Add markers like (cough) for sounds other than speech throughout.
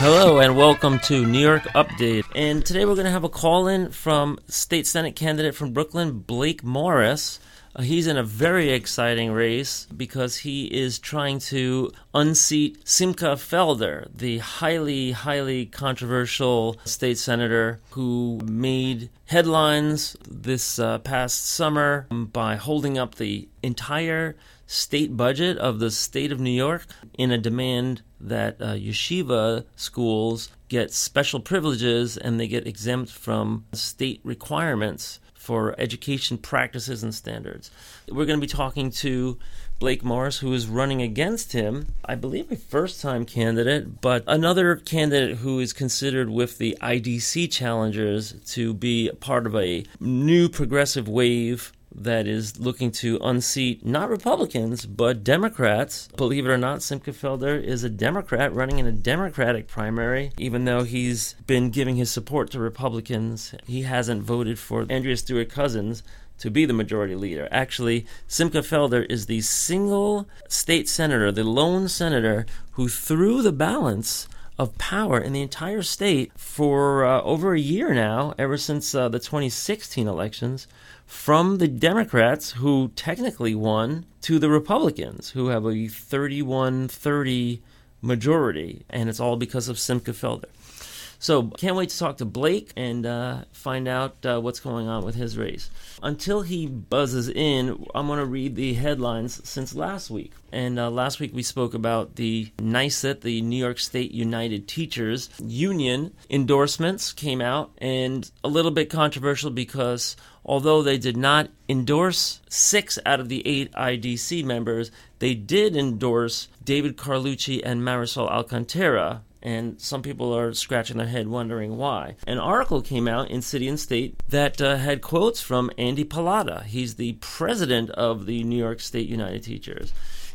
Hello and welcome to New York Update. And today we're going to have a call in from state senate candidate from Brooklyn, Blake Morris. Uh, he's in a very exciting race because he is trying to unseat Simcha Felder, the highly, highly controversial state senator who made headlines this uh, past summer by holding up the entire state budget of the state of New York in a demand that uh, yeshiva schools get special privileges and they get exempt from state requirements for education practices and standards. We're going to be talking to Blake Morris, who is running against him. I believe a first time candidate, but another candidate who is considered with the IDC challengers to be part of a new progressive wave that is looking to unseat not Republicans, but Democrats. Believe it or not, Simcha Felder is a Democrat running in a Democratic primary, even though he's been giving his support to Republicans. He hasn't voted for Andrea Stewart Cousins to be the majority leader. Actually, Simcha Felder is the single state senator, the lone senator who threw the balance of power in the entire state for uh, over a year now, ever since uh, the 2016 elections, from the Democrats, who technically won, to the Republicans, who have a 31 30 majority. And it's all because of Simcha Felder. So, can't wait to talk to Blake and uh, find out uh, what's going on with his race. Until he buzzes in, I'm going to read the headlines since last week. And uh, last week we spoke about the NYSUT, the New York State United Teachers Union endorsements came out, and a little bit controversial because although they did not endorse six out of the eight IDC members, they did endorse David Carlucci and Marisol Alcantara, and some people are scratching their head wondering why. An article came out in City and State that uh, had quotes from Andy Pallotta. He's the president of the New York State United Teachers.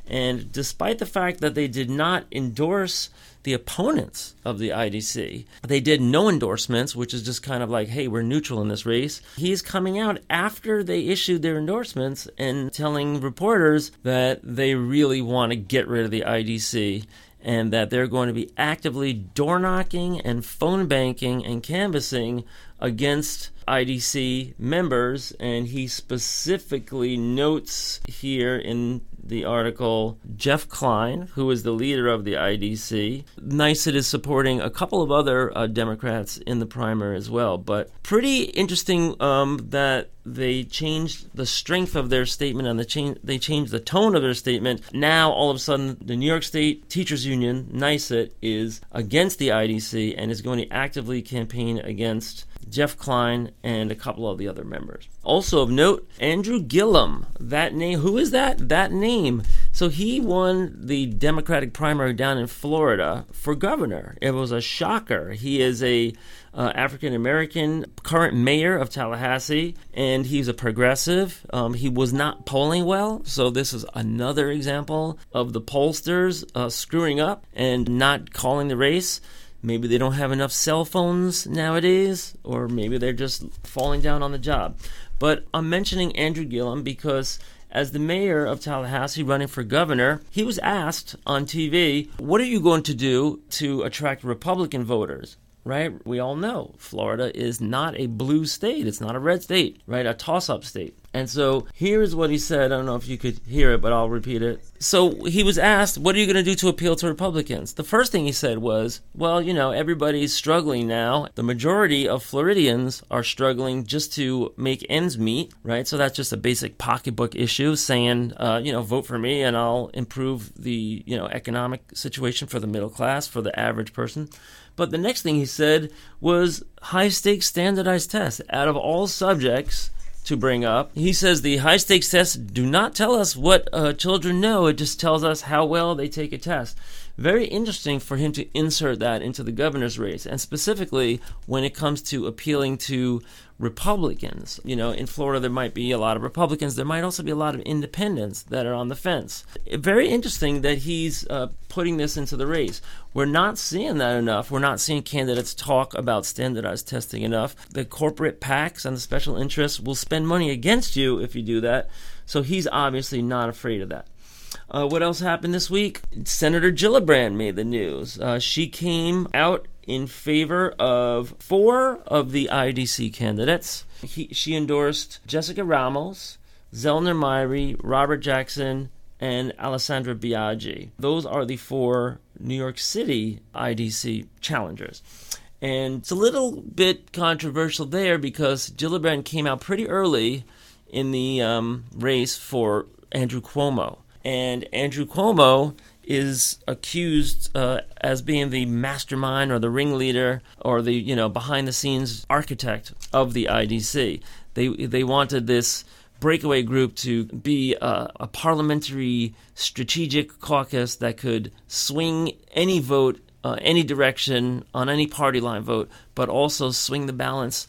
And despite the fact that they did not endorse the opponents of the IDC, they did no endorsements, which is just kind of like, hey, we're neutral in this race. He's coming out after they issued their endorsements and telling reporters that they really want to get rid of the IDC and that they're going to be actively door knocking and phone banking and canvassing against IDC members. And he specifically notes here in the article Jeff Klein, who is the leader of the IDC. NYSUT is supporting a couple of other uh, Democrats in the primary as well. But pretty interesting um, that they changed the strength of their statement and the change, they changed the tone of their statement. Now, all of a sudden, the New York State Teachers Union, NYSUT, is against the IDC and is going to actively campaign against Jeff Klein, and a couple of the other members. Also of note, Andrew Gillum. That name, who is that? That name. So he won the Democratic primary down in Florida for governor. It was a shocker. He is a uh, African American current mayor of Tallahassee, and he's a progressive. Um, he was not polling well, so this is another example of the pollsters uh, screwing up and not calling the race. Maybe they don't have enough cell phones nowadays, or maybe they're just falling down on the job. But I'm mentioning Andrew Gillum because as the mayor of Tallahassee running for governor, he was asked on TV, What are you going to do to attract Republican voters? Right? We all know Florida is not a blue state, it's not a red state, right? A toss up state. And so here's what he said. I don't know if you could hear it, but I'll repeat it. So he was asked, What are you going to do to appeal to Republicans? The first thing he said was, Well, you know, everybody's struggling now. The majority of Floridians are struggling just to make ends meet, right? So that's just a basic pocketbook issue saying, uh, you know, vote for me and I'll improve the, you know, economic situation for the middle class, for the average person. But the next thing he said was high stakes standardized tests. Out of all subjects, to bring up. He says the high stakes tests do not tell us what uh, children know, it just tells us how well they take a test. Very interesting for him to insert that into the governor's race, and specifically when it comes to appealing to Republicans. You know, in Florida, there might be a lot of Republicans. There might also be a lot of independents that are on the fence. Very interesting that he's uh, putting this into the race. We're not seeing that enough. We're not seeing candidates talk about standardized testing enough. The corporate PACs and the special interests will spend money against you if you do that. So he's obviously not afraid of that. Uh, what else happened this week? Senator Gillibrand made the news. Uh, she came out in favor of four of the IDC candidates. He, she endorsed Jessica Ramos, Zellnor Myrie, Robert Jackson, and Alessandra Biaggi. Those are the four New York City IDC challengers. And it's a little bit controversial there because Gillibrand came out pretty early in the um, race for Andrew Cuomo. And Andrew Cuomo is accused uh, as being the mastermind or the ringleader or the you know behind the scenes architect of the IDC. They they wanted this breakaway group to be a, a parliamentary strategic caucus that could swing any vote uh, any direction on any party line vote, but also swing the balance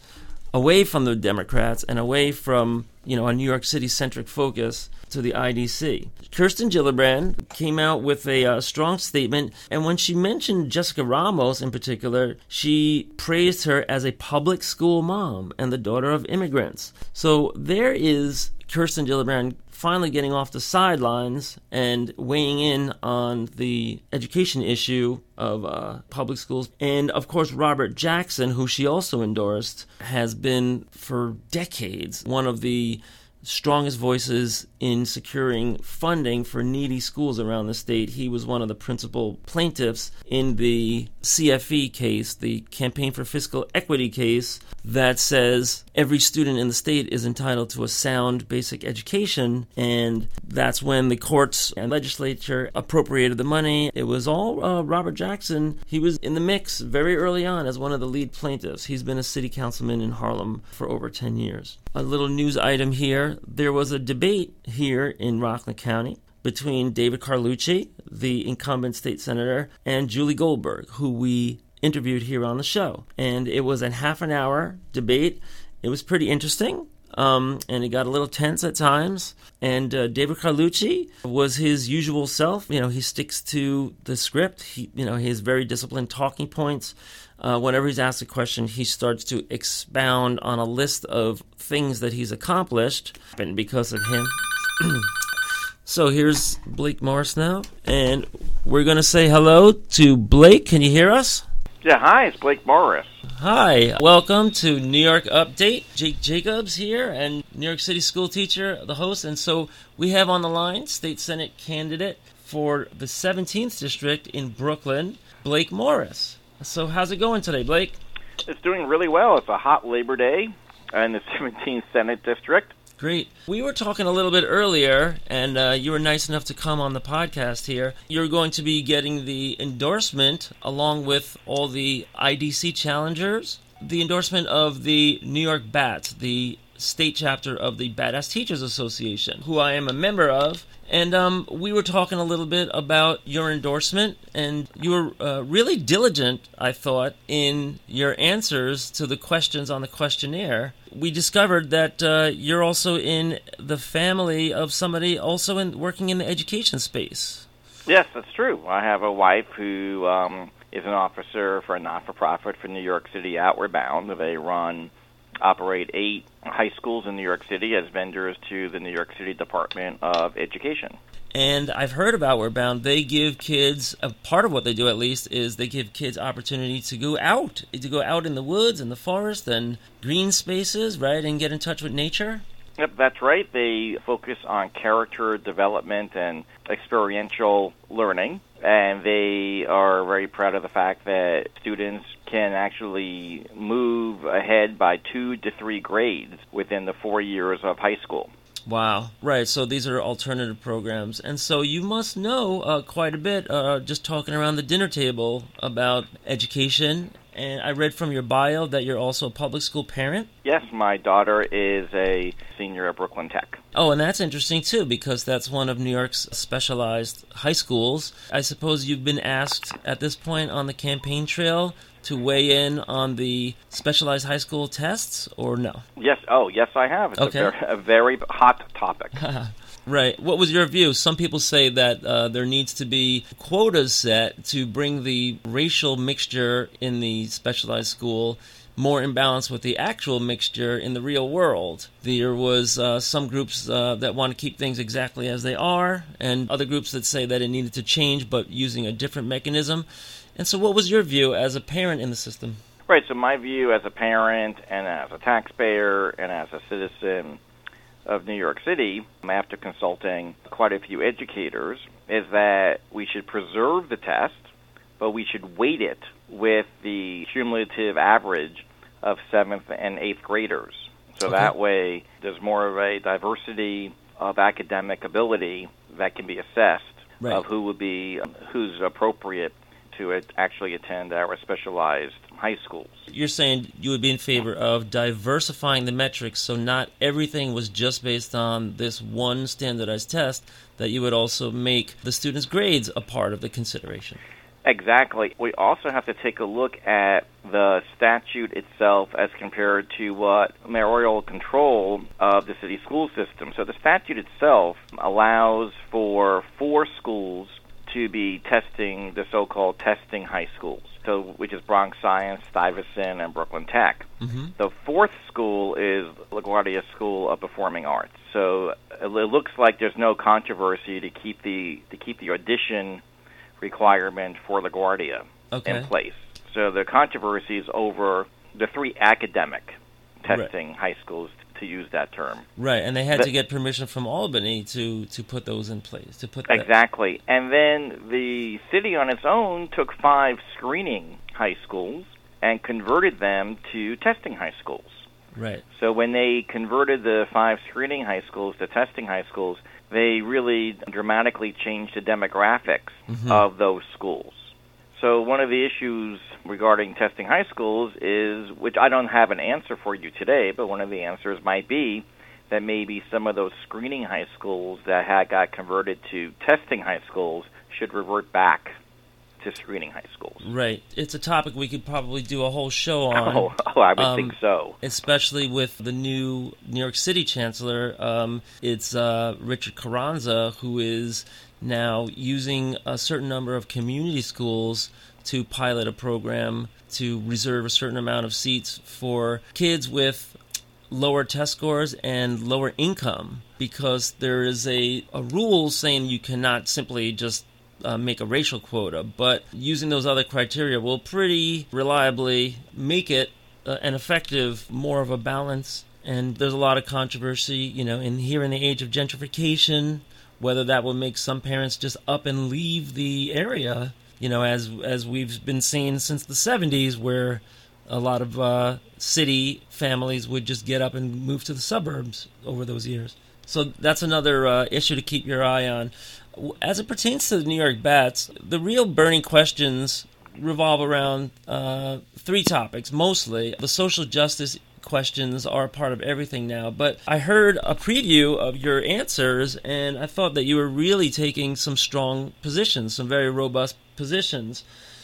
away from the Democrats and away from you know a New York City centric focus to the IDC. Kirsten Gillibrand came out with a uh, strong statement, and when she mentioned Jessica Ramos in particular, she praised her as a public school mom and the daughter of immigrants. So there is Kirsten Gillibrand finally getting off the sidelines and weighing in on the education issue of uh, public schools. And of course, Robert Jackson, who she also endorsed, has been for decades one of the strongest voices in securing funding for needy schools around the state. He was one of the principal plaintiffs in the CFE case, the Campaign for Fiscal Equity case, that says every student in the state is entitled to a sound basic education. And that's when the courts and legislature appropriated the money. It was all uh, Robert Jackson. He was in the mix very early on as one of the lead plaintiffs. He's been a city councilman in Harlem for over 10 years. A little news item here there was a debate here in Rockland County between David Carlucci, the incumbent state senator, and Julie Goldberg, who we interviewed here on the show. And it was a half an hour debate. It was pretty interesting. Um, and it got a little tense at times. And uh, David Carlucci was his usual self. You know, he sticks to the script. He, you know, he has very disciplined talking points. Uh, whenever he's asked a question, he starts to expound on a list of things that he's accomplished, and because of him. (clears throat) so here's Blake Morris now, and we're going to say hello to Blake. Can you hear us? Yeah, hi, it's Blake Morris. Hi, welcome to New York Update. Jake Jacobs here, and New York City school teacher, the host. And so we have on the line State Senate candidate for the 17th district in Brooklyn, Blake Morris. So how's it going today, Blake? It's doing really well. It's a hot Labor Day in the (laughs) 17th Senate district. Great. We were talking a little bit earlier, and uh, you were nice enough to come on the podcast here. You're going to be getting the endorsement, along with all the IDC challengers, the endorsement of the New York BATS, the state chapter of the Badass Teachers Association, who I am a member of. And um, we were talking a little bit about your endorsement, and you were uh, really diligent, I thought, in your answers to the questions on the questionnaire. We discovered that uh, you're also in the family of somebody also in working in the education space. Yes, that's true. I have a wife who um, is an officer for a not-for-profit for New York City Outward Bound. They run operate eight high schools in New York City as vendors to the New York City Department of Education. And I've heard about Outward Bound. They give kids a part of what they do, at least, is they give kids opportunity to go out, to go out in the woods and the forest and green spaces, right, and get in touch with nature. Yep, that's right. They focus on character development and experiential learning, and they are very proud of the fact that students can actually move ahead by two to three grades within the four years of high school. Wow. Right. So these are alternative programs. And so you must know uh, quite a bit uh, just talking around the dinner table about education and I read from your bio that you're also a public school parent. Yes, my daughter is a senior at Brooklyn Tech. Oh, and that's interesting too because that's one of New York's specialized high schools. I suppose you've been asked at this point on the campaign trail to weigh in on the specialized high school tests or no? Yes. Oh, yes, I have. It's okay. a, very, a very hot topic. (laughs) Right. What was your view? Some people say that uh, there needs to be quotas set to bring the racial mixture in the specialized school more in balance with the actual mixture in the real world. There was uh, some groups uh, that want to keep things exactly as they are, and other groups that say that it needed to change, but using a different mechanism. And so, what was your view as a parent in the system? Right. So, my view as a parent and as a taxpayer and as a citizen of New York City, after consulting quite a few educators, is that we should preserve the test, but we should weight it with the cumulative average of seventh and eighth graders. So Okay. that way, there's more of a diversity of academic ability that can be assessed Right. of who would be um, who's appropriate to actually attend our specialized high schools. You're saying you would be in favor of diversifying the metrics so not everything was just based on this one standardized test, that you would also make the students' grades a part of the consideration. Exactly. We also have to take a look at the statute itself as compared to what mayoral control of the city school system. So the statute itself allows for four schools to be testing the so-called testing high schools. So which is Bronx Science, Stuyvesant, and Brooklyn Tech. Mm-hmm. The fourth school is LaGuardia School of Performing Arts. So it looks like there's no controversy to keep the to keep the audition requirement for LaGuardia Okay. in place. So the controversy is over the three academic testing high schools to use that term. Right, and they had The- to get permission from Albany to, to put those in place. To put that. Exactly. And then the city on its own took five screening high schools and converted them to testing high schools. Right. So when they converted the five screening high schools to testing high schools, they really dramatically changed the demographics Mhm. of those schools. So one of the issues regarding testing high schools is, which I don't have an answer for you today, but one of the answers might be that maybe some of those screening high schools that had got converted to testing high schools should revert back to screening high schools. Right. It's a topic we could probably do a whole show (laughs) on. Oh, oh, I would Um, think so. especially with the new New York City chancellor. Um, it's uh, Richard Carranza who is now using a certain number of community schools to pilot a program to reserve a certain amount of seats for kids with lower test scores and lower income because there is a, a rule saying you cannot simply just uh, make a racial quota, but using those other criteria will pretty reliably make it uh, an effective, more of a balance. And there's a lot of controversy, you know, in here in the age of gentrification, whether that will make some parents just up and leave the area, you know, as as we've been seeing since the 70s, where a lot of uh, city families would just get up and move to the suburbs over those years. So that's another uh, issue to keep your eye on. As it pertains to the New York Bats, the real burning questions revolve around uh, three topics mostly. The social justice questions are part of everything now, but I heard a preview of your answers and I thought that you were really taking some strong positions, some very robust positions.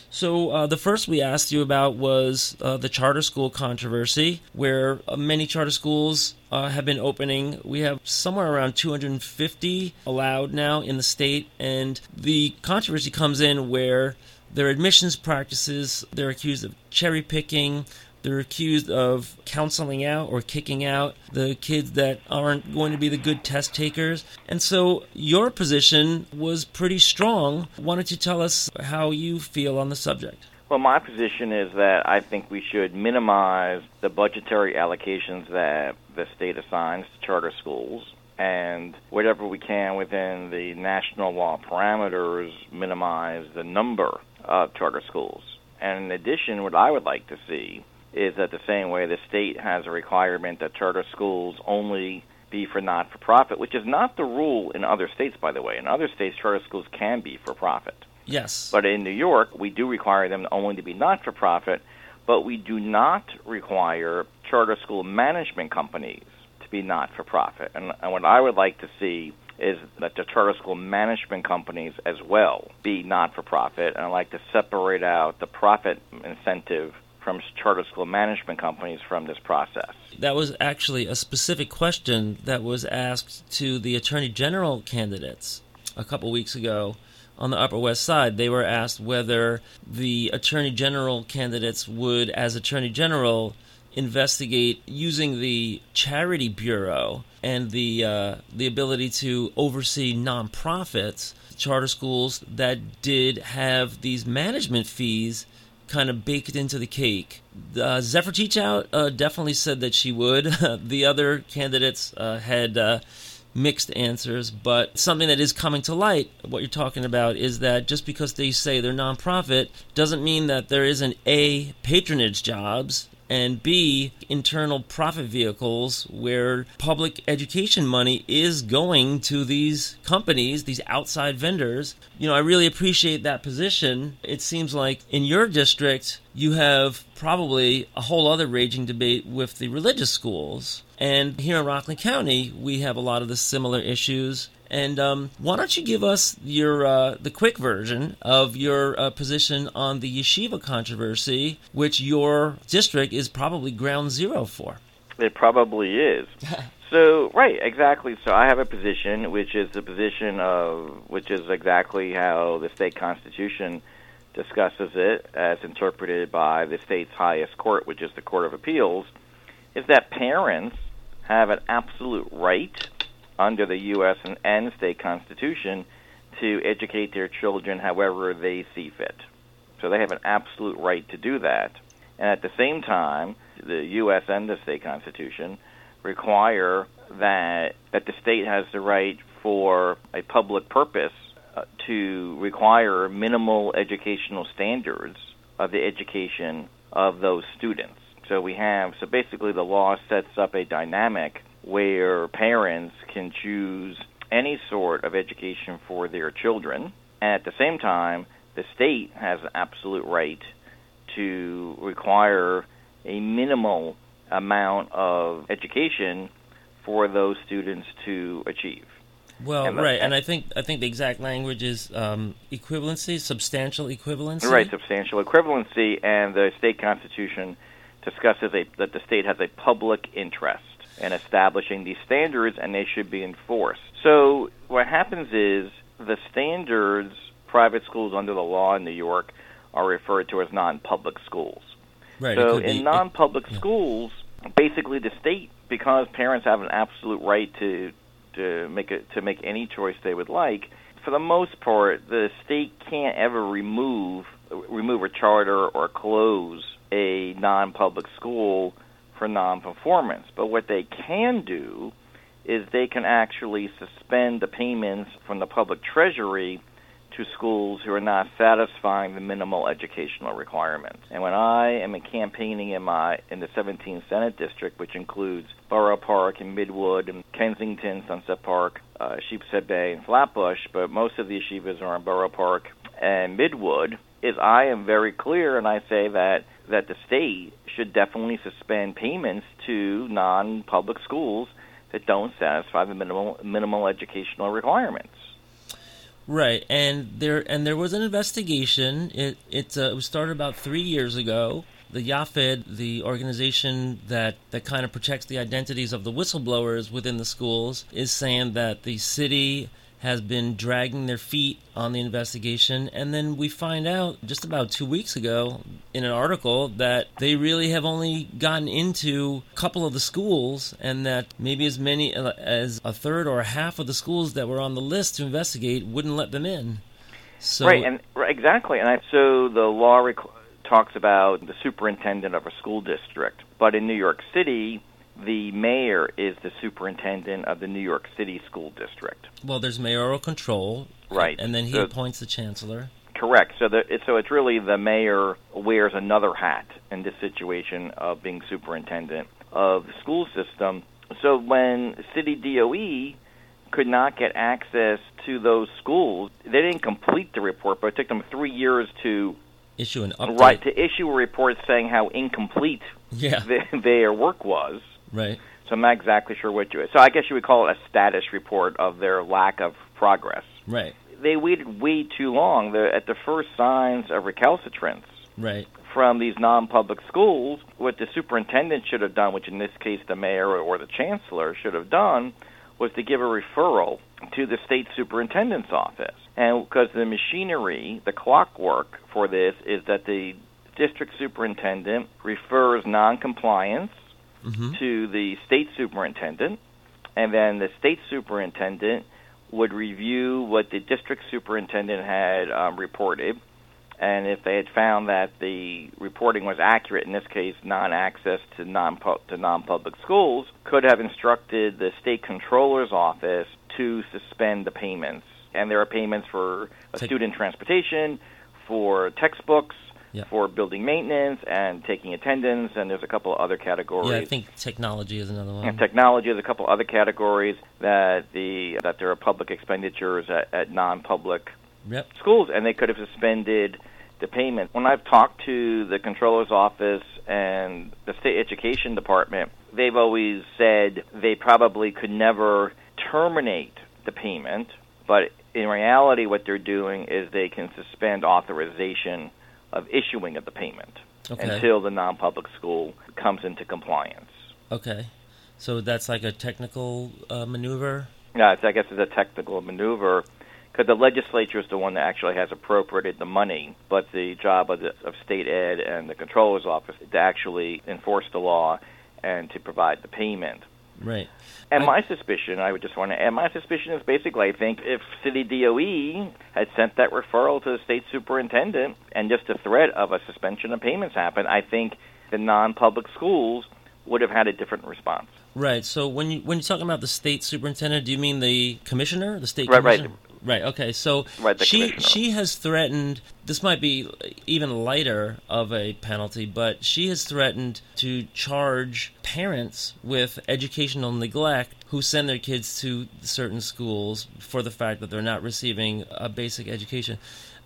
So uh, the first we asked you about was uh, the charter school controversy, where uh, many charter schools uh, have been opening. We have somewhere around 250 allowed now in the state, and the controversy comes in where their admissions practices they're accused of cherry picking. They're accused of counseling out or kicking out the kids that aren't going to be the good test takers. And so your position was pretty strong. Why don't you tell us how you feel on the subject? Well, my position is that I think we should minimize the budgetary allocations that the state assigns to charter schools and whatever we can within the national law parameters minimize the number of charter schools. And in addition, what I would like to see is that the same way the state has a requirement that charter schools only be for not for profit, which is not the rule in other states, by the way. In other states, charter schools can be for profit. Yes. But in New York, we do require them only to be not for profit, but we do not require charter school management companies to be not for profit. And, and what I would like to see is that the charter school management companies as well be not for profit. And I'd like to separate out the profit incentive from charter school management companies from this process. That was actually a specific question that was asked to the Attorney General candidates a couple weeks ago on the Upper West Side. They were asked whether the Attorney General candidates would, as Attorney General, investigate using the Charity Bureau and the uh, the ability to oversee nonprofits, charter schools that did have these management fees kind of baked into the cake. Uh, Zephyr Teachout uh, definitely said that she would. (laughs) the other candidates uh, had uh, mixed answers, but something that is coming to light, what you're talking about, is that just because they say they're nonprofit doesn't mean that there isn't A, patronage jobs, and B, internal profit vehicles where public education money is going to these companies, these outside vendors. You know, I really appreciate that position. It seems like in your district, you have probably a whole other raging debate with the religious schools. And here in Rockland County, we have a lot of the similar issues. And um, why don't you give us your uh, the quick version of your uh, position on the yeshiva controversy, which your district is probably ground zero for? It probably is. (laughs) so right, exactly. So I have a position, which is the position of which is exactly how the state constitution discusses it, as interpreted by the state's highest court, which is the Court of Appeals, is that parents have an absolute right under the U.S. and, and state constitution to educate their children however they see fit. So they have an absolute right to do that. And at the same time, the U.S. and the state constitution require that that the state has the right for a public purpose uh, to require minimal educational standards of the education of those students. So we have so basically the law sets up a dynamic where parents can choose any sort of education for their children, and at the same time, the state has an absolute right to require a minimal amount of education for those students to achieve. Well, and right, and I think I think the exact language is um, equivalency, substantial equivalency. Right, substantial equivalency, and the state constitution discusses a, that the state has a public interest in establishing these standards, and they should be enforced. So what happens is the standards private schools under the law in New York are referred to as non-public schools. Right. So in non-public it, yeah. schools, basically the state, because parents have an absolute right to to make it to make any choice they would like, for the most part, the state can't ever remove remove a charter or close a non-public school for non-performance. But what they can do is they can actually suspend the payments from the public treasury to schools who are not satisfying the minimal educational requirements. And when I am campaigning in my in the 17th Senate district, which includes Borough Park and Midwood and Kensington, Sunset Park, uh, Sheepshead Bay, and Flatbush, but most of the yeshivas are in Borough Park and Midwood, is I am very clear and I say that that the state should definitely suspend payments to non-public schools that don't satisfy the minimal minimal educational requirements. Right, and there and there was an investigation. It it, uh, it was started about three years ago. The YAFFED, the organization that, that kind of protects the identities of the whistleblowers within the schools, is saying that the city has been dragging their feet on the investigation. And then we find out just about two weeks ago in an article that they really have only gotten into a couple of the schools, and that maybe as many as a third or a half of the schools that were on the list to investigate wouldn't let them in. So, right, and right, exactly. And I, so the law rec- talks about the superintendent of a school district, but in New York City, the mayor is the superintendent of the New York City School District. Well, there's mayoral control, right? And then he so, appoints the chancellor. Correct. So, the, so it's really the mayor wears another hat in this situation of being superintendent of the school system. So when city DOE could not get access to those schools, they didn't complete the report, but it took them three years to issue an update. Right to issue a report saying how incomplete yeah. the, their work was. Right. So I'm not exactly sure what you. So I guess you would call it a status report of their lack of progress. Right. They waited way too long. The, at the first signs of recalcitrance. Right. From these non-public schools, what the superintendent should have done, which in this case the mayor or the chancellor should have done, was to give a referral to the state superintendent's office. And because the machinery, the clockwork for this is that the district superintendent refers noncompliance Mm-hmm. to the state superintendent, and then the state superintendent would review what the district superintendent had um, reported, and if they had found that the reporting was accurate, in this case, non-access to non to non-public schools, could have instructed the state controller's office to suspend the payments. And there are payments for student transportation, for textbooks, Yeah. for building maintenance, and taking attendance, and there's a couple of other categories. Yeah, I think technology is another one. And technology, there's a couple other categories that the that there are public expenditures at, at non-public Yep. schools, and they could have suspended the payment. When I've talked to the controller's office and the state education department, they've always said they probably could never terminate the payment, but in reality, what they're doing is they can suspend authorization of issuing of the payment Okay. until the non-public school comes into compliance. Okay. So that's like a technical uh, maneuver. Yeah, it's, I guess it's a technical maneuver because the legislature is the one that actually has appropriated the money, but the job of, the, of state ed and the controller's office is to actually enforce the law and to provide the payment. Right. And I- my suspicion, I would just want to add, my suspicion is basically, I think, if City DOE had sent that referral to the state superintendent and just a threat of a suspension of payments happened, I think the non-public schools would have had a different response. Right. So when you when you're talking about the state superintendent, do you mean the commissioner, the state Right, right. commissioner? Right. Okay. So Right, she she has threatened. This might be even lighter of a penalty, but she has threatened to charge parents with educational neglect who send their kids to certain schools for the fact that they're not receiving a basic education.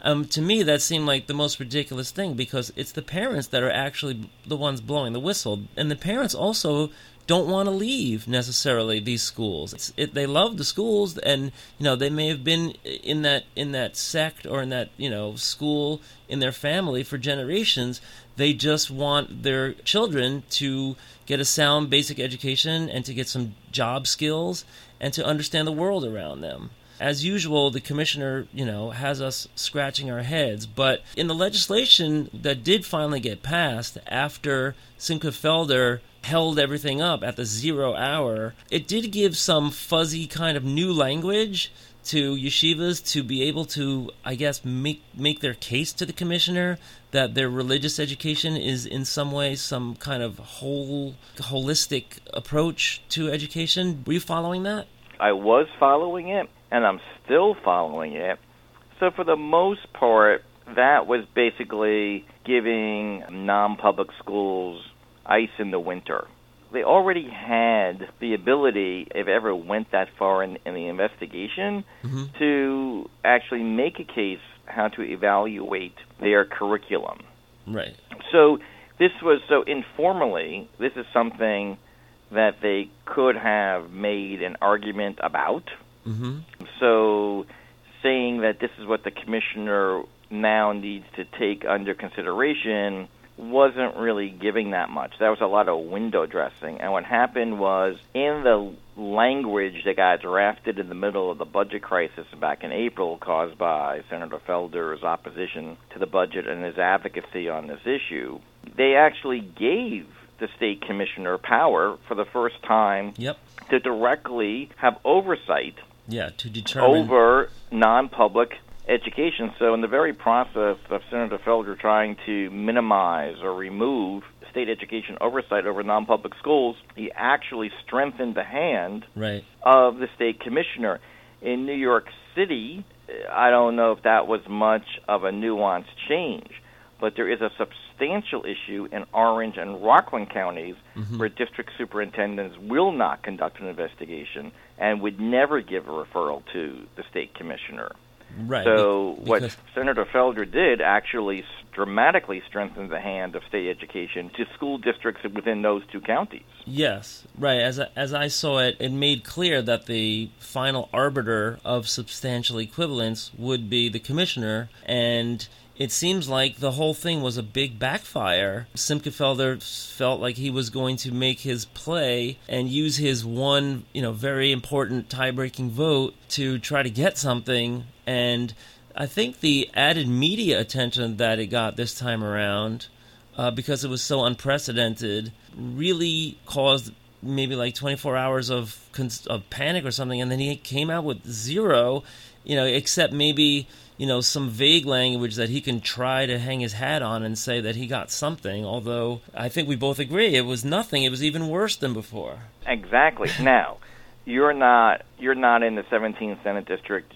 Um, to me, that seemed like the most ridiculous thing because it's the parents that are actually the ones blowing the whistle, and the parents also don't want to leave necessarily these schools. It, they love the schools, and you know they may have been in that in that sect or in that you know school in their family for generations. They just want their children to get a sound basic education and to get some job skills and to understand the world around them. As usual, the commissioner, you know, has us scratching our heads. But in the legislation that did finally get passed after Simcha Felder held everything up at the zero hour, it did give some fuzzy kind of new language to yeshivas to be able to, I guess, make make their case to the commissioner that their religious education is in some way some kind of whole holistic approach to education. Were you following that? I was following it, and I'm still following it. So, for the most part, that was basically giving non public schools ice in the winter. They already had the ability, if ever went that far in, in the investigation, Mhm. to actually make a case how to evaluate their curriculum. Right. So this was so informally. This is something that they could have made an argument about. Mm-hmm. So saying that this is what the commissioner now needs to take under consideration wasn't really giving that much. That was a lot of window dressing. And what happened was in the language that got drafted in the middle of the budget crisis back in April caused by Senator Felder's opposition to the budget and his advocacy on this issue, they actually gave the state commissioner power for the first time Yep. to directly have oversight Yeah. To determine. over non-public education. So, in the very process of Senator Felder trying to minimize or remove state education oversight over non-public schools, he actually strengthened the hand Right. of the state commissioner. In New York City, I don't know if that was much of a nuanced change, but there is a substantial issue in Orange and Rockland counties Mhm. where district superintendents will not conduct an investigation and would never give a referral to the state commissioner. Right. So what Senator Felder did actually dramatically strengthened the hand of state education to school districts within those two counties. Yes, right. As I, as I saw it, it made clear that the final arbiter of substantial equivalence would be the commissioner, and it seems like the whole thing was a big backfire. Simcha Felder felt like he was going to make his play and use his one, you know, very important tie-breaking vote to try to get something and I think the added media attention that it got this time around uh, because it was so unprecedented really caused maybe like 24 hours of of panic or something and then he came out with zero you know except maybe you know, some vague language that he can try to hang his hat on and say that he got something, although I think we both agree it was nothing. It was even worse than before. Exactly. now, you're not you're not in the 17th Senate district.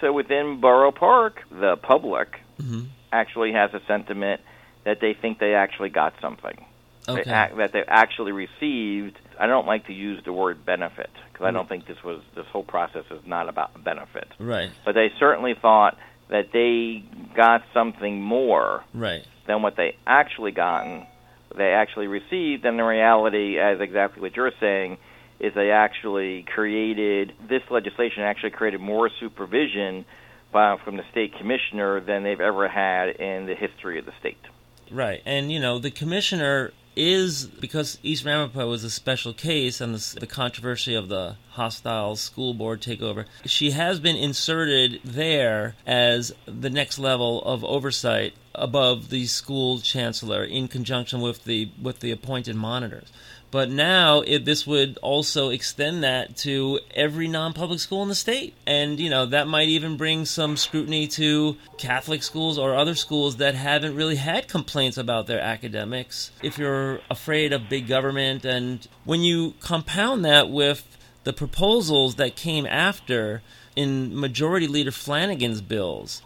So within Borough Park, the public mm-hmm. actually has a sentiment that they think they actually got something. Okay. They, that they actually received. I don't like to use the word benefit because I don't think this was this whole process is not about benefit. Right. But they certainly thought that they got something more right. than what they actually gotten, they actually received, and the reality, as exactly what you're saying, is they actually created this legislation actually created more supervision by, from the state commissioner than they've ever had in the history of the state. Right, and you know the commissioner is because East Ramapo was a special case and the, the, controversy of the hostile school board takeover, she has been inserted there as the next level of oversight above the school chancellor in conjunction with the with the appointed monitors. But now it, this would also extend that to every non-public school in the state, and you know that might even bring some scrutiny to Catholic schools or other schools that haven't really had complaints about their academics. If you're afraid of big government, and when you compound that with the proposals that came after in Majority Leader Flanagan's bills,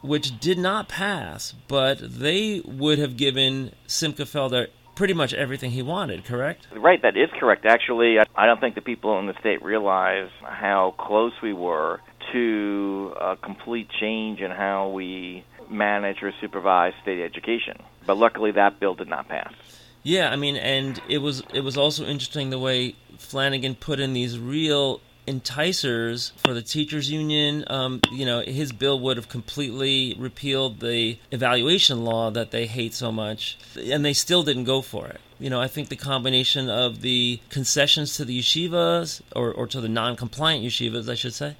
which did not pass, but they would have given Simcha Felder pretty much everything he wanted, correct? Right, that is correct. Actually, I don't think the people in the state realize how close we were to a complete change in how we manage or supervise state education. But luckily, that bill did not pass. Yeah, I mean, and it was it was also interesting the way Flanagan put in these real enticers for the teachers union. Um, you know, his bill would have completely repealed the evaluation law that they hate so much, and they still didn't go for it. You know, I think the combination of the concessions to the yeshivas, or, or to the non compliant yeshivas, I should say,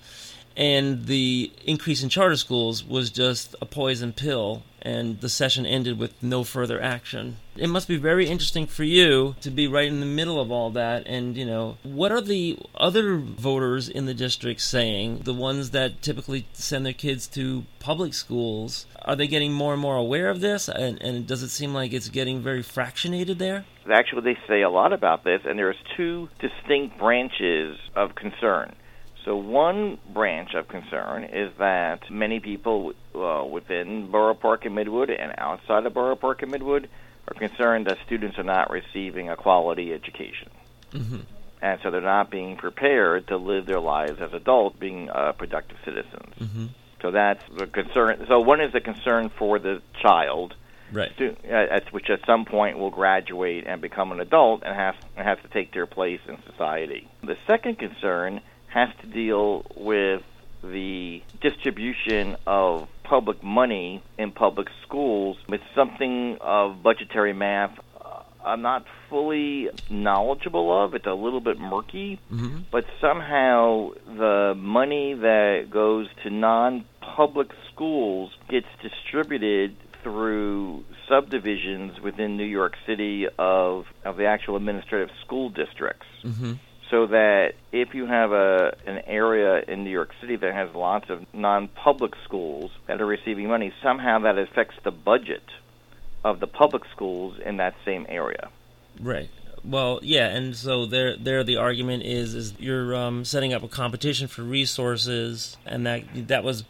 and the increase in charter schools was just a poison pill and the session ended with no further action. It must be very interesting for you to be right in the middle of all that and you know what are the other voters in the district saying? The ones that typically send their kids to public schools. Are they getting more and more aware of this? And, and does it seem like it's getting very fractionated there? Actually they say a lot about this and there's two distinct branches of concern so, one branch of concern is that many people uh, within Borough Park and Midwood and outside of Borough Park and Midwood are concerned that students are not receiving a quality education. Mm-hmm. And so they're not being prepared to live their lives as adults, being uh, productive citizens. Mm-hmm. So that's the concern. So, one is a concern for the child, right. Stu- uh, which at some point will graduate and become an adult and has, and has to take their place in society. The second concern has to deal with the distribution of public money in public schools with something of budgetary math uh, I'm not fully knowledgeable of. It's a little bit murky, mm-hmm. but somehow the money that goes to non public schools gets distributed through subdivisions within New York City of, of the actual administrative school districts. Mm-hmm so that if you have a an area in New York City that has lots of non-public schools that are receiving money, somehow that affects the budget of the public schools in that same area. Right. Well, yeah, and so there, there, the argument is, is you're um, setting up a competition for resources, and that that was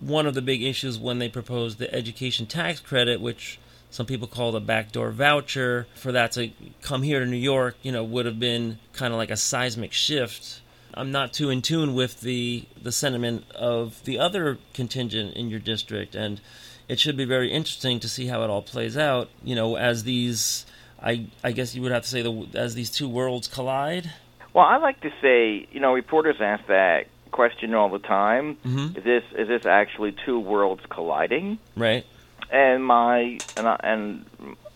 one of the big issues when they proposed the education tax credit, which some people call it a backdoor voucher for that to come here to New York, you know, would have been kind of like a seismic shift I'm not too in tune with the the sentiment of the other contingent in your district, and it should be very interesting to see how it all plays out. You know, as these, I I guess you would have to say the as these two worlds collide. Well, I like to say, you know, reporters ask that question all the time. Mhm. Is this is this actually two worlds colliding? Right. And my and I, and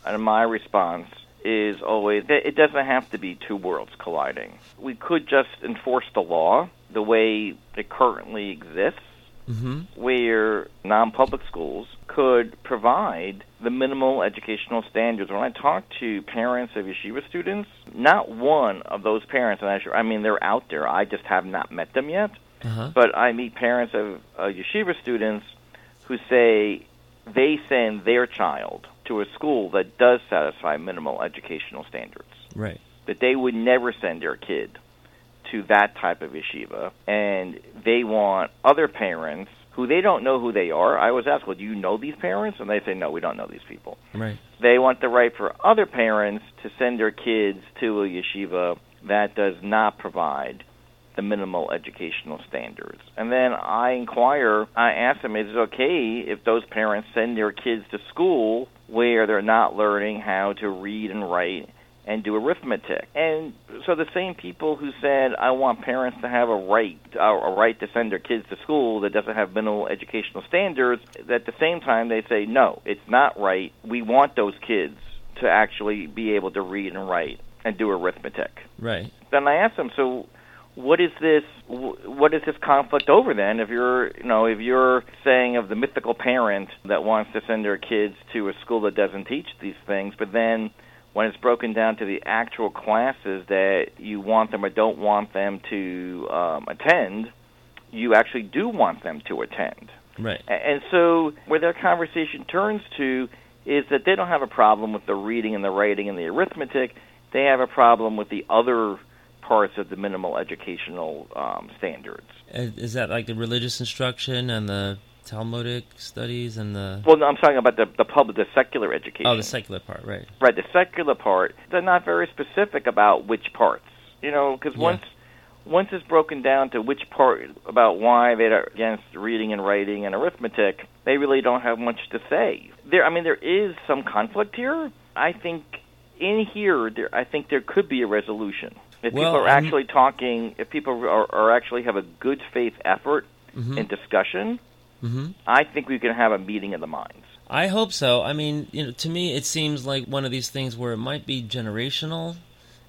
and my response is always that it doesn't have to be two worlds colliding. We could just enforce the law the way it currently exists, Mm-hmm. where non-public schools could provide the minimal educational standards. When I talk to parents of yeshiva students, not one of those parents, and I, sure, I mean they're out there. I just have not met them yet. Uh-huh. But I meet parents of uh, yeshiva students who say they send their child to a school that does satisfy minimal educational standards. Right. That they would never send their kid to that type of yeshiva, and they want other parents who they don't know who they are. I was asked, "Well, do you know these parents?" And they say, "No, we don't know these people." Right. They want the right for other parents to send their kids to a yeshiva that does not provide the minimal educational standards. And then I inquire, I ask them, is it okay if those parents send their kids to school where they're not learning how to read and write and do arithmetic? And so the same people who said, I want parents to have a right, a right to send their kids to school that doesn't have minimal educational standards, at the same time they say, no, it's not right. We want those kids to actually be able to read and write and do arithmetic Right. then I asked them, so what is this? What is this conflict over then? If you're, you know, if you're saying of the mythical parent that wants to send their kids to a school that doesn't teach these things, but then when it's broken down to the actual classes that you want them or don't want them to um, attend, you actually do want them to attend. Right. And so, where their conversation turns to is that they don't have a problem with the reading and the writing and the arithmetic. They have a problem with the other parts of the minimal educational um, standards. Is that like the religious instruction and the Talmudic studies and the Well, no, I'm talking about the the public, the secular education. oh the secular part, right? right, the secular part. They're not very specific about which parts. You know, because Yeah. once once it's broken down to which part about why they're against reading and writing and arithmetic, they really don't have much to say. There, I mean, there is some conflict here. I think in here, there, I think there could be a resolution if Well, people are actually talking. If people are, are actually have a good faith effort Mm-hmm. in discussion, mm-hmm. I think we can have a meeting of the minds. I hope so. I mean, you know, to me, it seems like one of these things where it might be generational,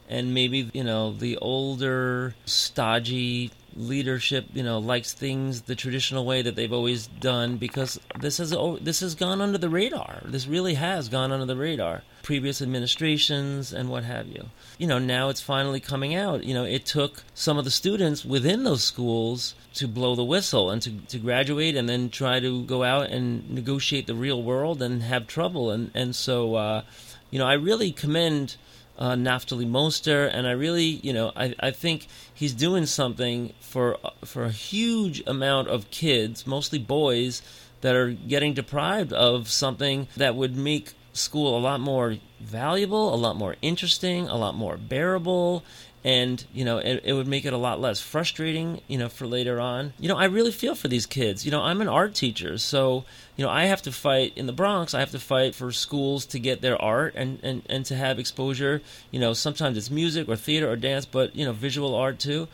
and maybe you know the older, stodgy leadership, you know, likes things the traditional way that they've always done because this has this has gone under the radar. This really has gone under the radar. Previous administrations and what have you. You know, now it's finally coming out. You know, it took some of the students within those schools to blow the whistle and to, to graduate and then try to go out and negotiate the real world and have trouble. And, and so, uh, you know, I really commend uh, Naftali Moster, and I really, you know, I, I think he's doing something for for a huge amount of kids, mostly boys, that are getting deprived of something that would make school a lot more valuable, a lot more interesting, a lot more bearable, and you know it, it would make it a lot less frustrating you know for later on. You know i really feel for these kids. You know i'm an art teacher so you know i have to fight in the bronx. I have to fight for schools to get their art and and, and to have exposure. You know sometimes it's music or theater or dance but you know visual art too.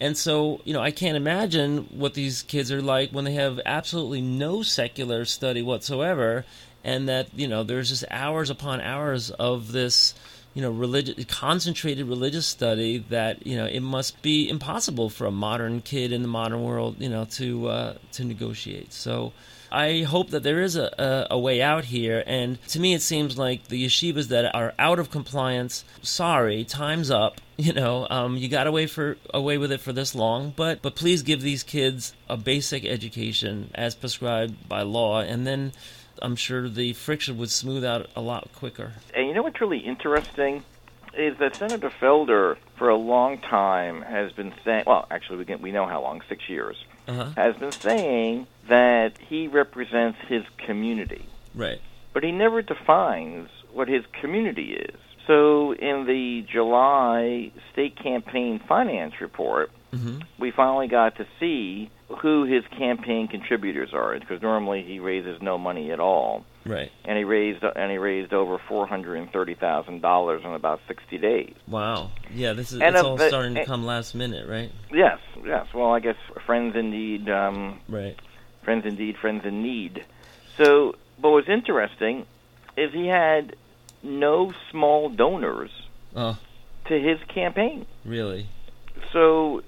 And so, you know, I can't imagine what these kids are like when they have absolutely no secular study whatsoever, and that, you know, there's just hours upon hours of this, you know, religious, concentrated religious study that, you know, it must be impossible for a modern kid in the modern world, you know, to uh, to negotiate. So, I hope that there is a, a, a way out here. And to me, it seems like the yeshivas that are out of compliance, sorry, time's up. (laughs) You know, um, you got away for away with it for this long, but but please give these kids a basic education as prescribed by law, and then I'm sure the friction would smooth out a lot quicker. And you know what's really interesting is that Senator Felder, for a long time, has been saying. Well, actually, we can, we know how long, six years, Uh-huh. has been saying that he represents his community, Right. but he never defines what his community is. So, in the July state campaign finance report, hmm we finally got to see who his campaign contributors are because normally he raises no money at all Right. and he raised and he raised over four hundred and thirty thousand dollars in about sixty days. Wow. Yeah, this is And, it's uh, all starting to and- come last minute, right? Yes, yes. Well, I guess friends indeed, um, Right. friends indeed, friends in need. So, but what's interesting is he had no small donors Oh, to his campaign. really? So, uh,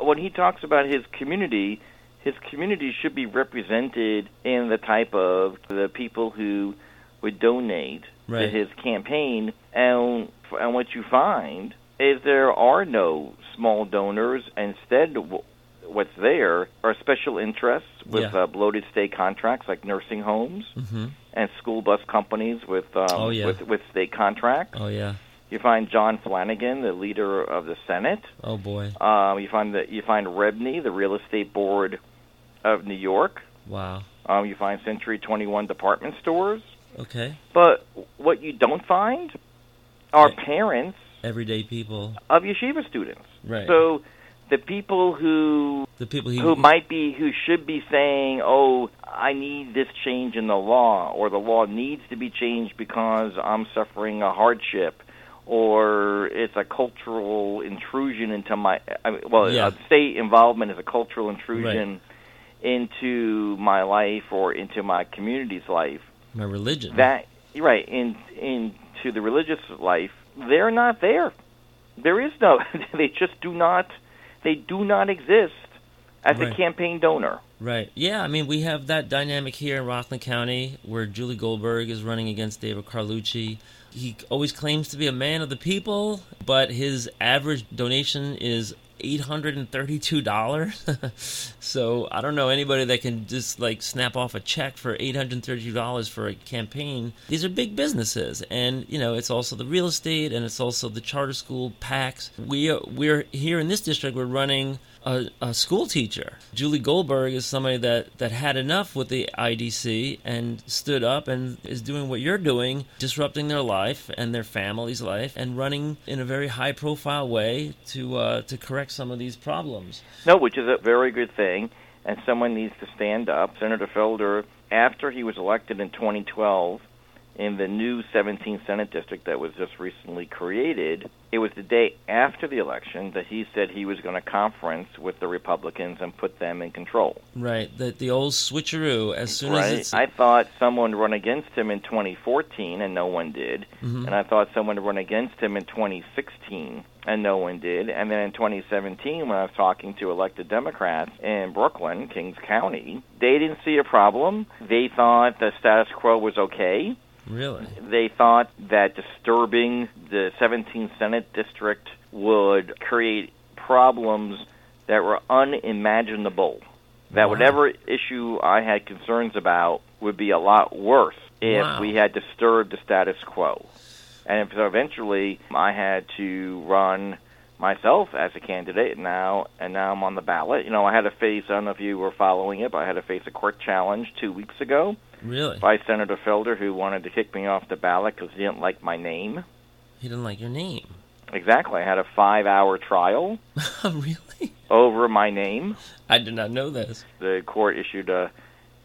when he talks about his community, his community should be represented in the type of the people who would donate to his campaign. And and what you find is there are no small donors. Instead, what's there are special interests with Yeah. uh, bloated state contracts like nursing homes Mm-hmm. and school bus companies with um, Oh, yeah. with with state contracts. Oh, yeah. You find John Flanagan, the leader of the Senate. Oh, boy. Um, you find that you find REBNY, the real estate board of New York. Wow. Um, you find Century 21 department stores. Okay. But what you don't find are Right. parents Everyday people. of yeshiva students. Right. So the people who the people who might be who should be saying, "Oh, I need this change in the law," or the law needs to be changed because I'm suffering a hardship, or it's a cultural intrusion into my. I mean, well, Yeah. state involvement is a cultural intrusion into my life or into my community's life. my religion. That right in into the religious life, they're not there. There is no. (laughs) they just do not. They do not exist as Right. a campaign donor. Right. Yeah, I mean, we have that dynamic here in Rockland County where Julie Goldberg is running against David Carlucci. He always claims to be a man of the people, but his average donation is $832. (laughs) so I don't know anybody that can just like snap off a check for $832 for a campaign. These are big businesses. And, you know, it's also the real estate and it's also the charter school PACs We, we're here in this district, we're running a, a school teacher. Julie Goldberg is somebody that, that had enough with the IDC and stood up and is doing what you're doing, disrupting their life and their family's life, and running in a very high profile way to uh, to correct some of these problems. No, which is a very good thing, and someone needs to stand up. Senator Felder, after he was elected in 2012 in the new 17th Senate district that was just recently created, it was the day after the election that he said he was going to conference with the Republicans and put them in control. Right, the the old switcheroo. As soon right? as it's I thought someone would run against him in 2014, and no one did. Mhm. And I thought someone would run against him in 2016, and no one did. And then in 2017, when I was talking to elected Democrats in Brooklyn, Kings County, they didn't see a problem. They thought the status quo was okay. really They thought that disturbing the 17th Senate district would create problems that were unimaginable. That Wow. whatever issue I had concerns about would be a lot worse if Wow. we had disturbed the status quo. And so eventually I had to run myself as a candidate now, and now I'm on the ballot. You know, I had to face, I don't know if you were following it, but I had to face a court challenge two weeks ago really by Senator Felder, who wanted to kick me off the ballot because he didn't like my name. he didn't like your name. Exactly. I had a five hour trial (laughs) really? over my name. I did not know this. The court issued a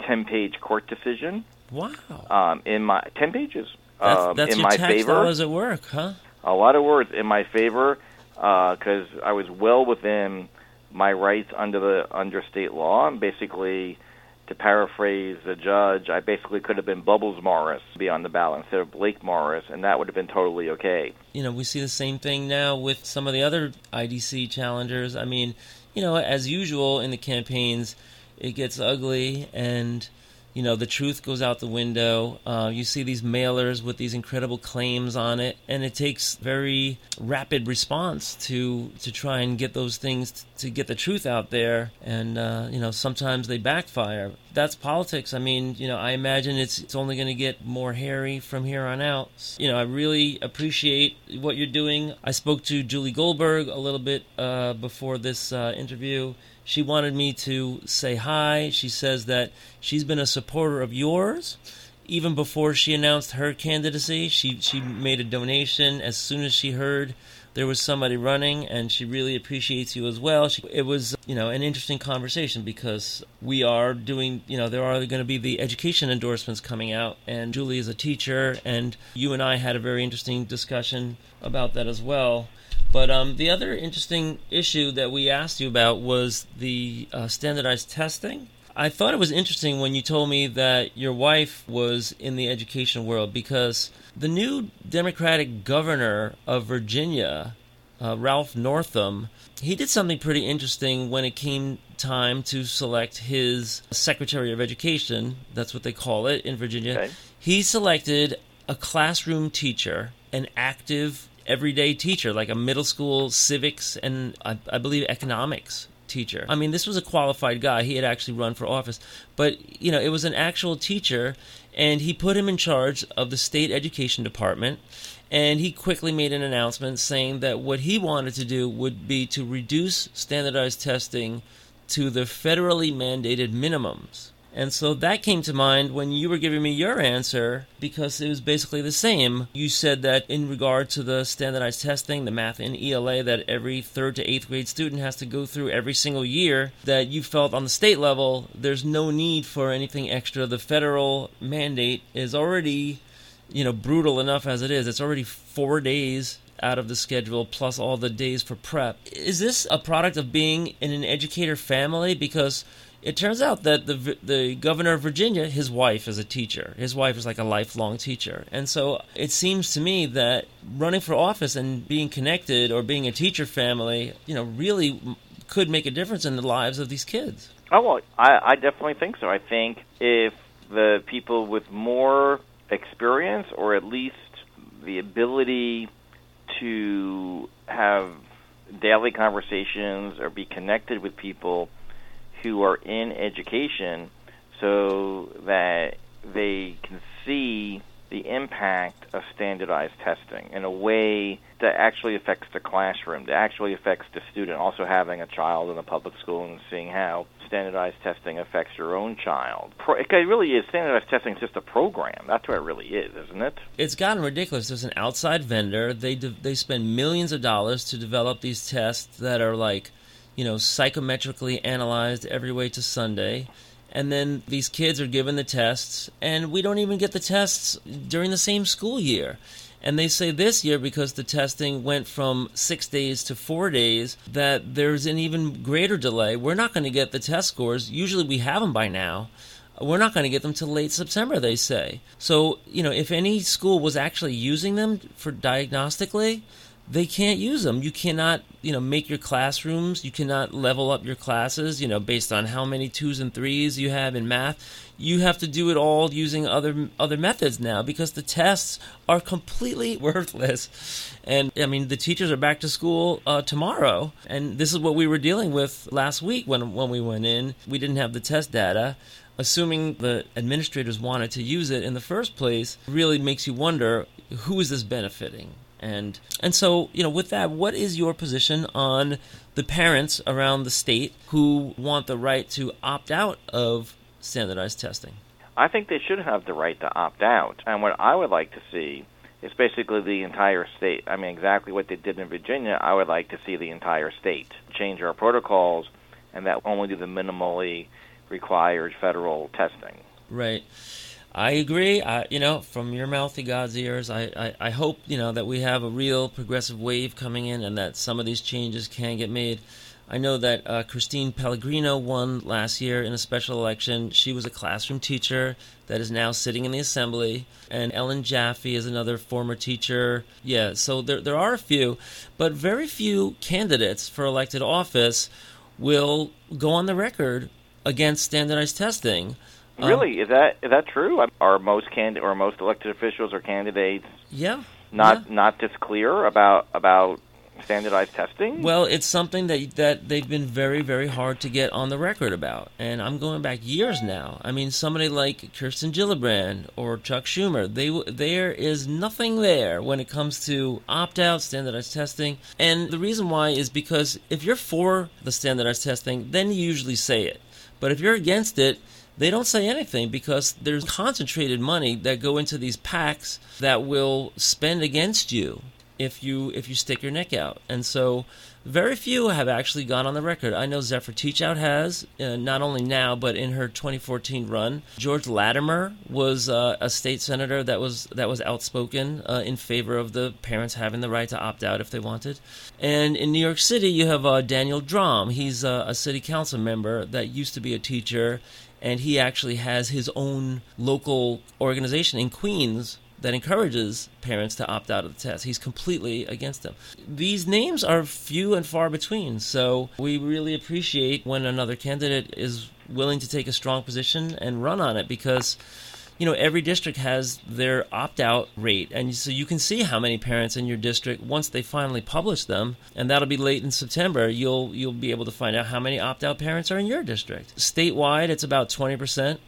10 page court decision Wow. um, in my 10 pages That's, um, that's in my tax favor. dollars at work, huh? A lot of words in my favor because I was well within my rights under the under state law. And basically, to paraphrase the judge, I basically could have been Bubbles Morris be on the ballot instead of Blake Morris, and that would have been totally okay. you know, we see the same thing now with some of the other IDC challengers. I mean, you know, as usual in the campaigns, it gets ugly and, you know, the truth goes out the window. Uh, you see these mailers with these incredible claims on it, and it takes very rapid response to to try and get those things t- to get the truth out there. And uh, you know, sometimes they backfire. That's politics. I mean, you know, I imagine it's it's only going to get more hairy from here on out. You know, I really appreciate what you're doing. I spoke to Julie Goldberg a little bit uh, before this uh, interview. She wanted me to say hi. She says that she's been a supporter of yours even before she announced her candidacy. She she made a donation as soon as she heard there was somebody running, and she really appreciates you as well. She, it was, you know, an interesting conversation because we are doing, you know, there are going to be the education endorsements coming out, and Julie is a teacher, and you and I had a very interesting discussion about that as well. But um, the other interesting issue that we asked you about was the uh, standardized testing. I thought it was interesting when you told me that your wife was in the education world because the new Democratic governor of Virginia, uh, Ralph Northam, he did something pretty interesting when it came time to select his Secretary of Education. That's what they call it in Virginia. Okay. He selected a classroom teacher, an active everyday teacher, like a middle school civics and I, I believe economics teacher. I mean, this was a qualified guy. He had actually run for office, but you know, it was an actual teacher, and he put him in charge of the state education department. And he quickly made an announcement saying that what he wanted to do would be to reduce standardized testing to the federally mandated minimums. And so that came to mind when you were giving me your answer because it was basically the same. You said that in regard to the standardized testing, the math and ELA that every third to eighth grade student has to go through every single year, that you felt on the state level there's no need for anything extra. The federal mandate is already, you know, brutal enough as it is. It's already four days out of the schedule plus all the days for prep. Is this a product of being in an educator family? Because it turns out that the the governor of Virginia, his wife is a teacher. His wife is like a lifelong teacher, and so it seems to me that running for office and being connected or being a teacher family, you know, really could make a difference in the lives of these kids. Oh well, I, I definitely think so. I think if the people with more experience, or at least the ability to have daily conversations or be connected with people who are in education so that they can see the impact of standardized testing in a way that actually affects the classroom, that actually affects the student. Also, having a child in a public school and seeing how standardized testing affects your own child. It really is. Standardized testing is just a program. That's what it really is, isn't it? It's gotten ridiculous. There's an outside vendor. They de- they spend millions of dollars to develop these tests that are like you know, psychometrically analyzed every way to Sunday. And then these kids are given the tests, and we don't even get the tests during the same school year. And they say this year, because the testing went from six days to four days, that there's an even greater delay. We're not going to get the test scores. Usually we have them by now. We're not going to get them till late September, they say. So, you know, if any school was actually using them for diagnostically, they can't use them. You cannot, you know, make your classrooms. You cannot level up your classes, you know, based on how many twos and threes you have in math. You have to do it all using other other methods now because the tests are completely (laughs) worthless. And I mean, the teachers are back to school uh, tomorrow, and this is what we were dealing with last week when when we went in. We didn't have the test data assuming the administrators wanted to use it in the first place really makes you wonder who is this benefiting and and so you know with that what is your position on the parents around the state who want the right to opt out of standardized testing? I think they should have the right to opt out. And what i would like to see is basically the entire state. I mean exactly what they did in virginia i would like to see the entire state change our protocols and that only do the minimally required federal testing. Right I agree. I, you know, from your mouth to God's ears, I, I, I, hope, you know, that we have a real progressive wave coming in and that some of these changes can get made. I know that uh, Christine Pellegrino won last year in a special election. She was a classroom teacher that is now sitting in the assembly. And Ellen Jaffe is another former teacher. Yeah, so there, there are a few, but very few candidates for elected office will go on the record against standardized testing. Um, really, is that is that true? Are most candid or most elected officials or candidates? Yeah. Not yeah. not just clear about about standardized testing? Well, it's something that that they've been very very hard to get on the record about, and I'm going back years now. I mean, somebody like Kirsten Gillibrand or Chuck Schumer, they there is nothing there when it comes to opt out standardized testing, and the reason why is because if you're for the standardized testing, then you usually say it, but if you're against it they don't say anything because there's concentrated money that go into these PACs that will spend against you if you if you stick your neck out. And so very few have actually gone on the record. I know Zephyr Teachout has, uh, not only now but in her 2014 run. George Latimer was uh, a state senator that was that was outspoken uh, in favor of the parents having the right to opt out if they wanted. And in New York City, you have uh, Daniel Dromm. He's uh, a city council member that used to be a teacher, and he actually has his own local organization in Queens that encourages parents to opt out of the test. He's completely against them. These names are few and far between, so we really appreciate when another candidate is willing to take a strong position and run on it because you know every district has their opt-out rate. And so you can see how many parents in your district once they finally publish them and that'll be late in September you'll you'll be able to find out how many opt-out parents are in your district. Statewide it's about 20%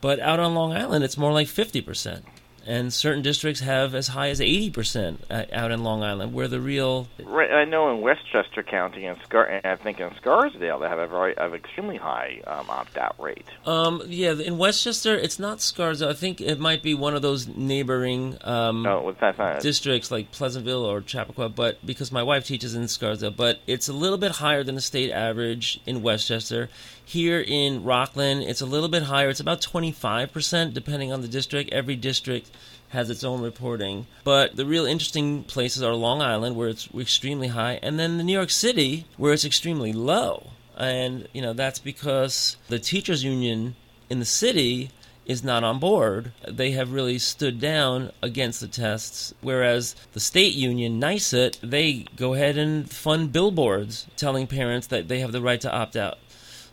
but out on Long Island it's more like 50% and certain districts have as high as 80% out in Long Island, where the real. Right, I know in Westchester County and Scar, and I think in Scarsdale they have a very, have extremely high um, opt-out rate. Um, yeah, in Westchester it's not Scarsdale. I think it might be one of those neighboring um, no, not districts like Pleasantville or Chappaqua. But because my wife teaches in Scarsdale, but it's a little bit higher than the state average in Westchester. Here in Rockland, it's a little bit higher. It's about 25%, depending on the district. Every district has its own reporting. But the real interesting places are Long Island, where it's extremely high, and then the New York City, where it's extremely low. And, you know, that's because the teachers' union in the city is not on board. They have really stood down against the tests, whereas the state union, NYSUT, they go ahead and fund billboards telling parents that they have the right to opt out.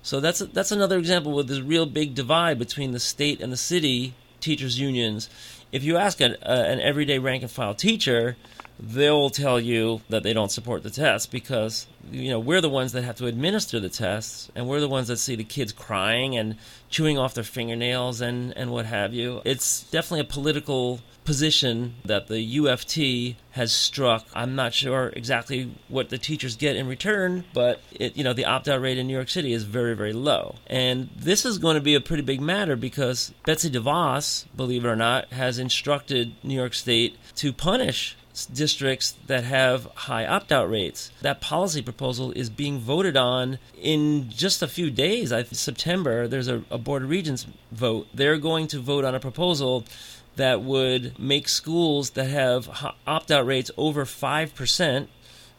So that's that's another example with this real big divide between the state and the city teachers unions. If you ask an, uh, an everyday rank and file teacher, they'll tell you that they don't support the test because you know we're the ones that have to administer the tests and we're the ones that see the kids crying and chewing off their fingernails and and what have you it's definitely a political position that the UFT has struck. I'm not sure exactly what the teachers get in return, but it, you know the opt-out rate in New York City is very very low. And this is going to be a pretty big matter because Betsy DeVos, believe it or not, has instructed New York State to punish districts that have high opt out rates. That policy proposal is being voted on in just a few days. I September, there's a, a Board of Regents vote. They're going to vote on a proposal that would make schools that have opt out rates over 5%.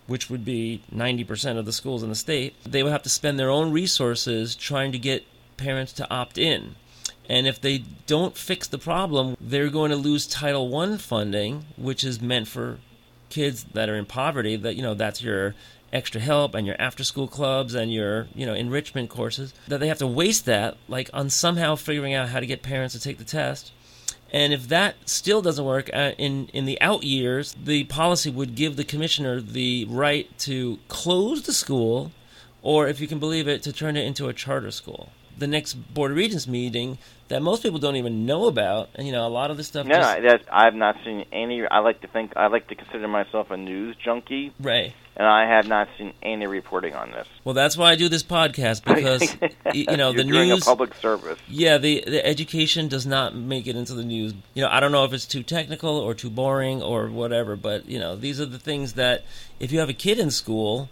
Which would be 90% of the schools in the state, they would have to spend their own resources trying to get parents to opt in. And if they don't fix the problem, they're going to lose Title I funding, which is meant for kids that are in poverty. That you know, that's your extra help and your after school clubs and your you know enrichment courses that they have to waste that like on somehow figuring out how to get parents to take the test and if that still doesn't work uh, in in the out years the policy would give the commissioner the right to close the school or if you can believe it to turn it into a charter school the next board of regents meeting that most people don't even know about. And you know, a lot of this stuff. No, just, that I've not seen any. I like to think I like to consider myself a news junkie. Right. And I have not seen any reporting on this. Well, that's why I do this podcast (laughs) because you know the news. a public service. Yeah, the the education does not make it into the news. You know, I don't know if it's too technical or too boring or whatever, but you know, these are the things that if you have a kid in school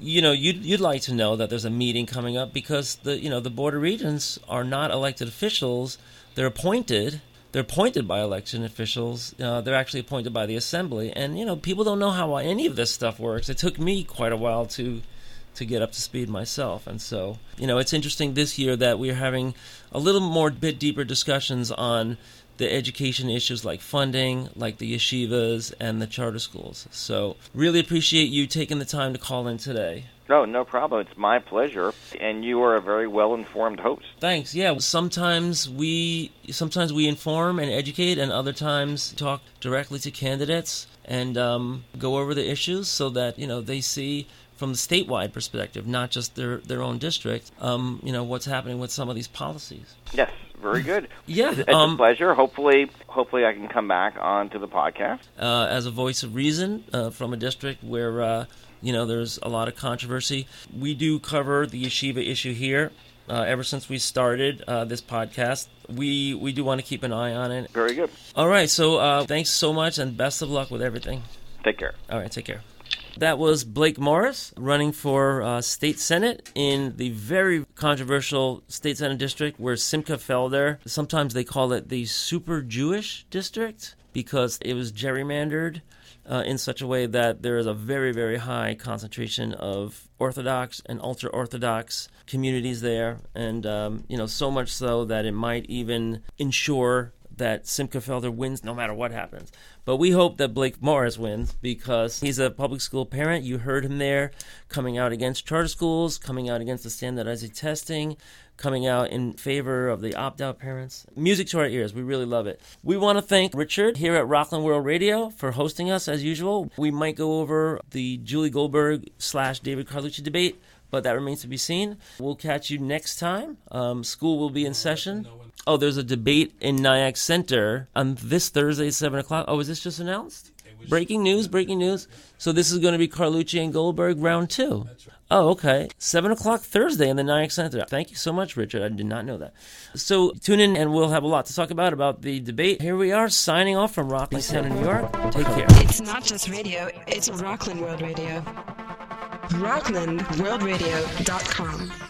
you know, you'd you'd like to know that there's a meeting coming up because the you know the board of regents are not elected officials; they're appointed. They're appointed by election officials. Uh, they're actually appointed by the assembly, and you know people don't know how any of this stuff works. It took me quite a while to to get up to speed myself, and so you know it's interesting this year that we're having a little more bit deeper discussions on the education issues like funding, like the yeshivas and the charter schools. So, really appreciate you taking the time to call in today. No, no problem. It's my pleasure, and you are a very well-informed host. Thanks. Yeah, sometimes we sometimes we inform and educate, and other times talk directly to candidates and um, go over the issues so that you know they see from the statewide perspective, not just their their own district. Um, you know what's happening with some of these policies. Yes, very good. (laughs) Yeah, it's um, a pleasure. Hopefully, hopefully I can come back onto the podcast uh, as a voice of reason uh, from a district where uh, you know there's a lot of controversy. We do cover the yeshiva issue here. Uh, ever since we started uh, this podcast, we we do want to keep an eye on it. Very good. All right, so uh, thanks so much, and best of luck with everything. Take care. All right, take care. That was Blake Morris running for uh, state senate in the very controversial state senate district where Simcha Felder. Sometimes they call it the super Jewish district because it was gerrymandered uh, in such a way that there is a very, very high concentration of Orthodox and ultra Orthodox communities there, and um, you know so much so that it might even ensure that Simcha Felder wins no matter what happens. But we hope that Blake Morris wins because he's a public school parent. You heard him there coming out against charter schools, coming out against the standardized testing, coming out in favor of the opt out parents. Music to our ears. We really love it. We want to thank Richard here at Rockland World Radio for hosting us as usual. We might go over the Julie Goldberg slash David Carlucci debate but that remains to be seen. We'll catch you next time. Um, school will be in session. Oh, there's a debate in Nyack Center on this Thursday at 7 o'clock. Oh, is this just announced? Breaking news, breaking news. So this is going to be Carlucci and Goldberg round two. Oh, okay. 7 o'clock Thursday in the Nyack Center. Thank you so much, Richard. I did not know that. So tune in and we'll have a lot to talk about about the debate. Here we are signing off from Rockland Center, New York. Take care. It's not just radio, it's Rockland World Radio. RocklandWorldRadio.com.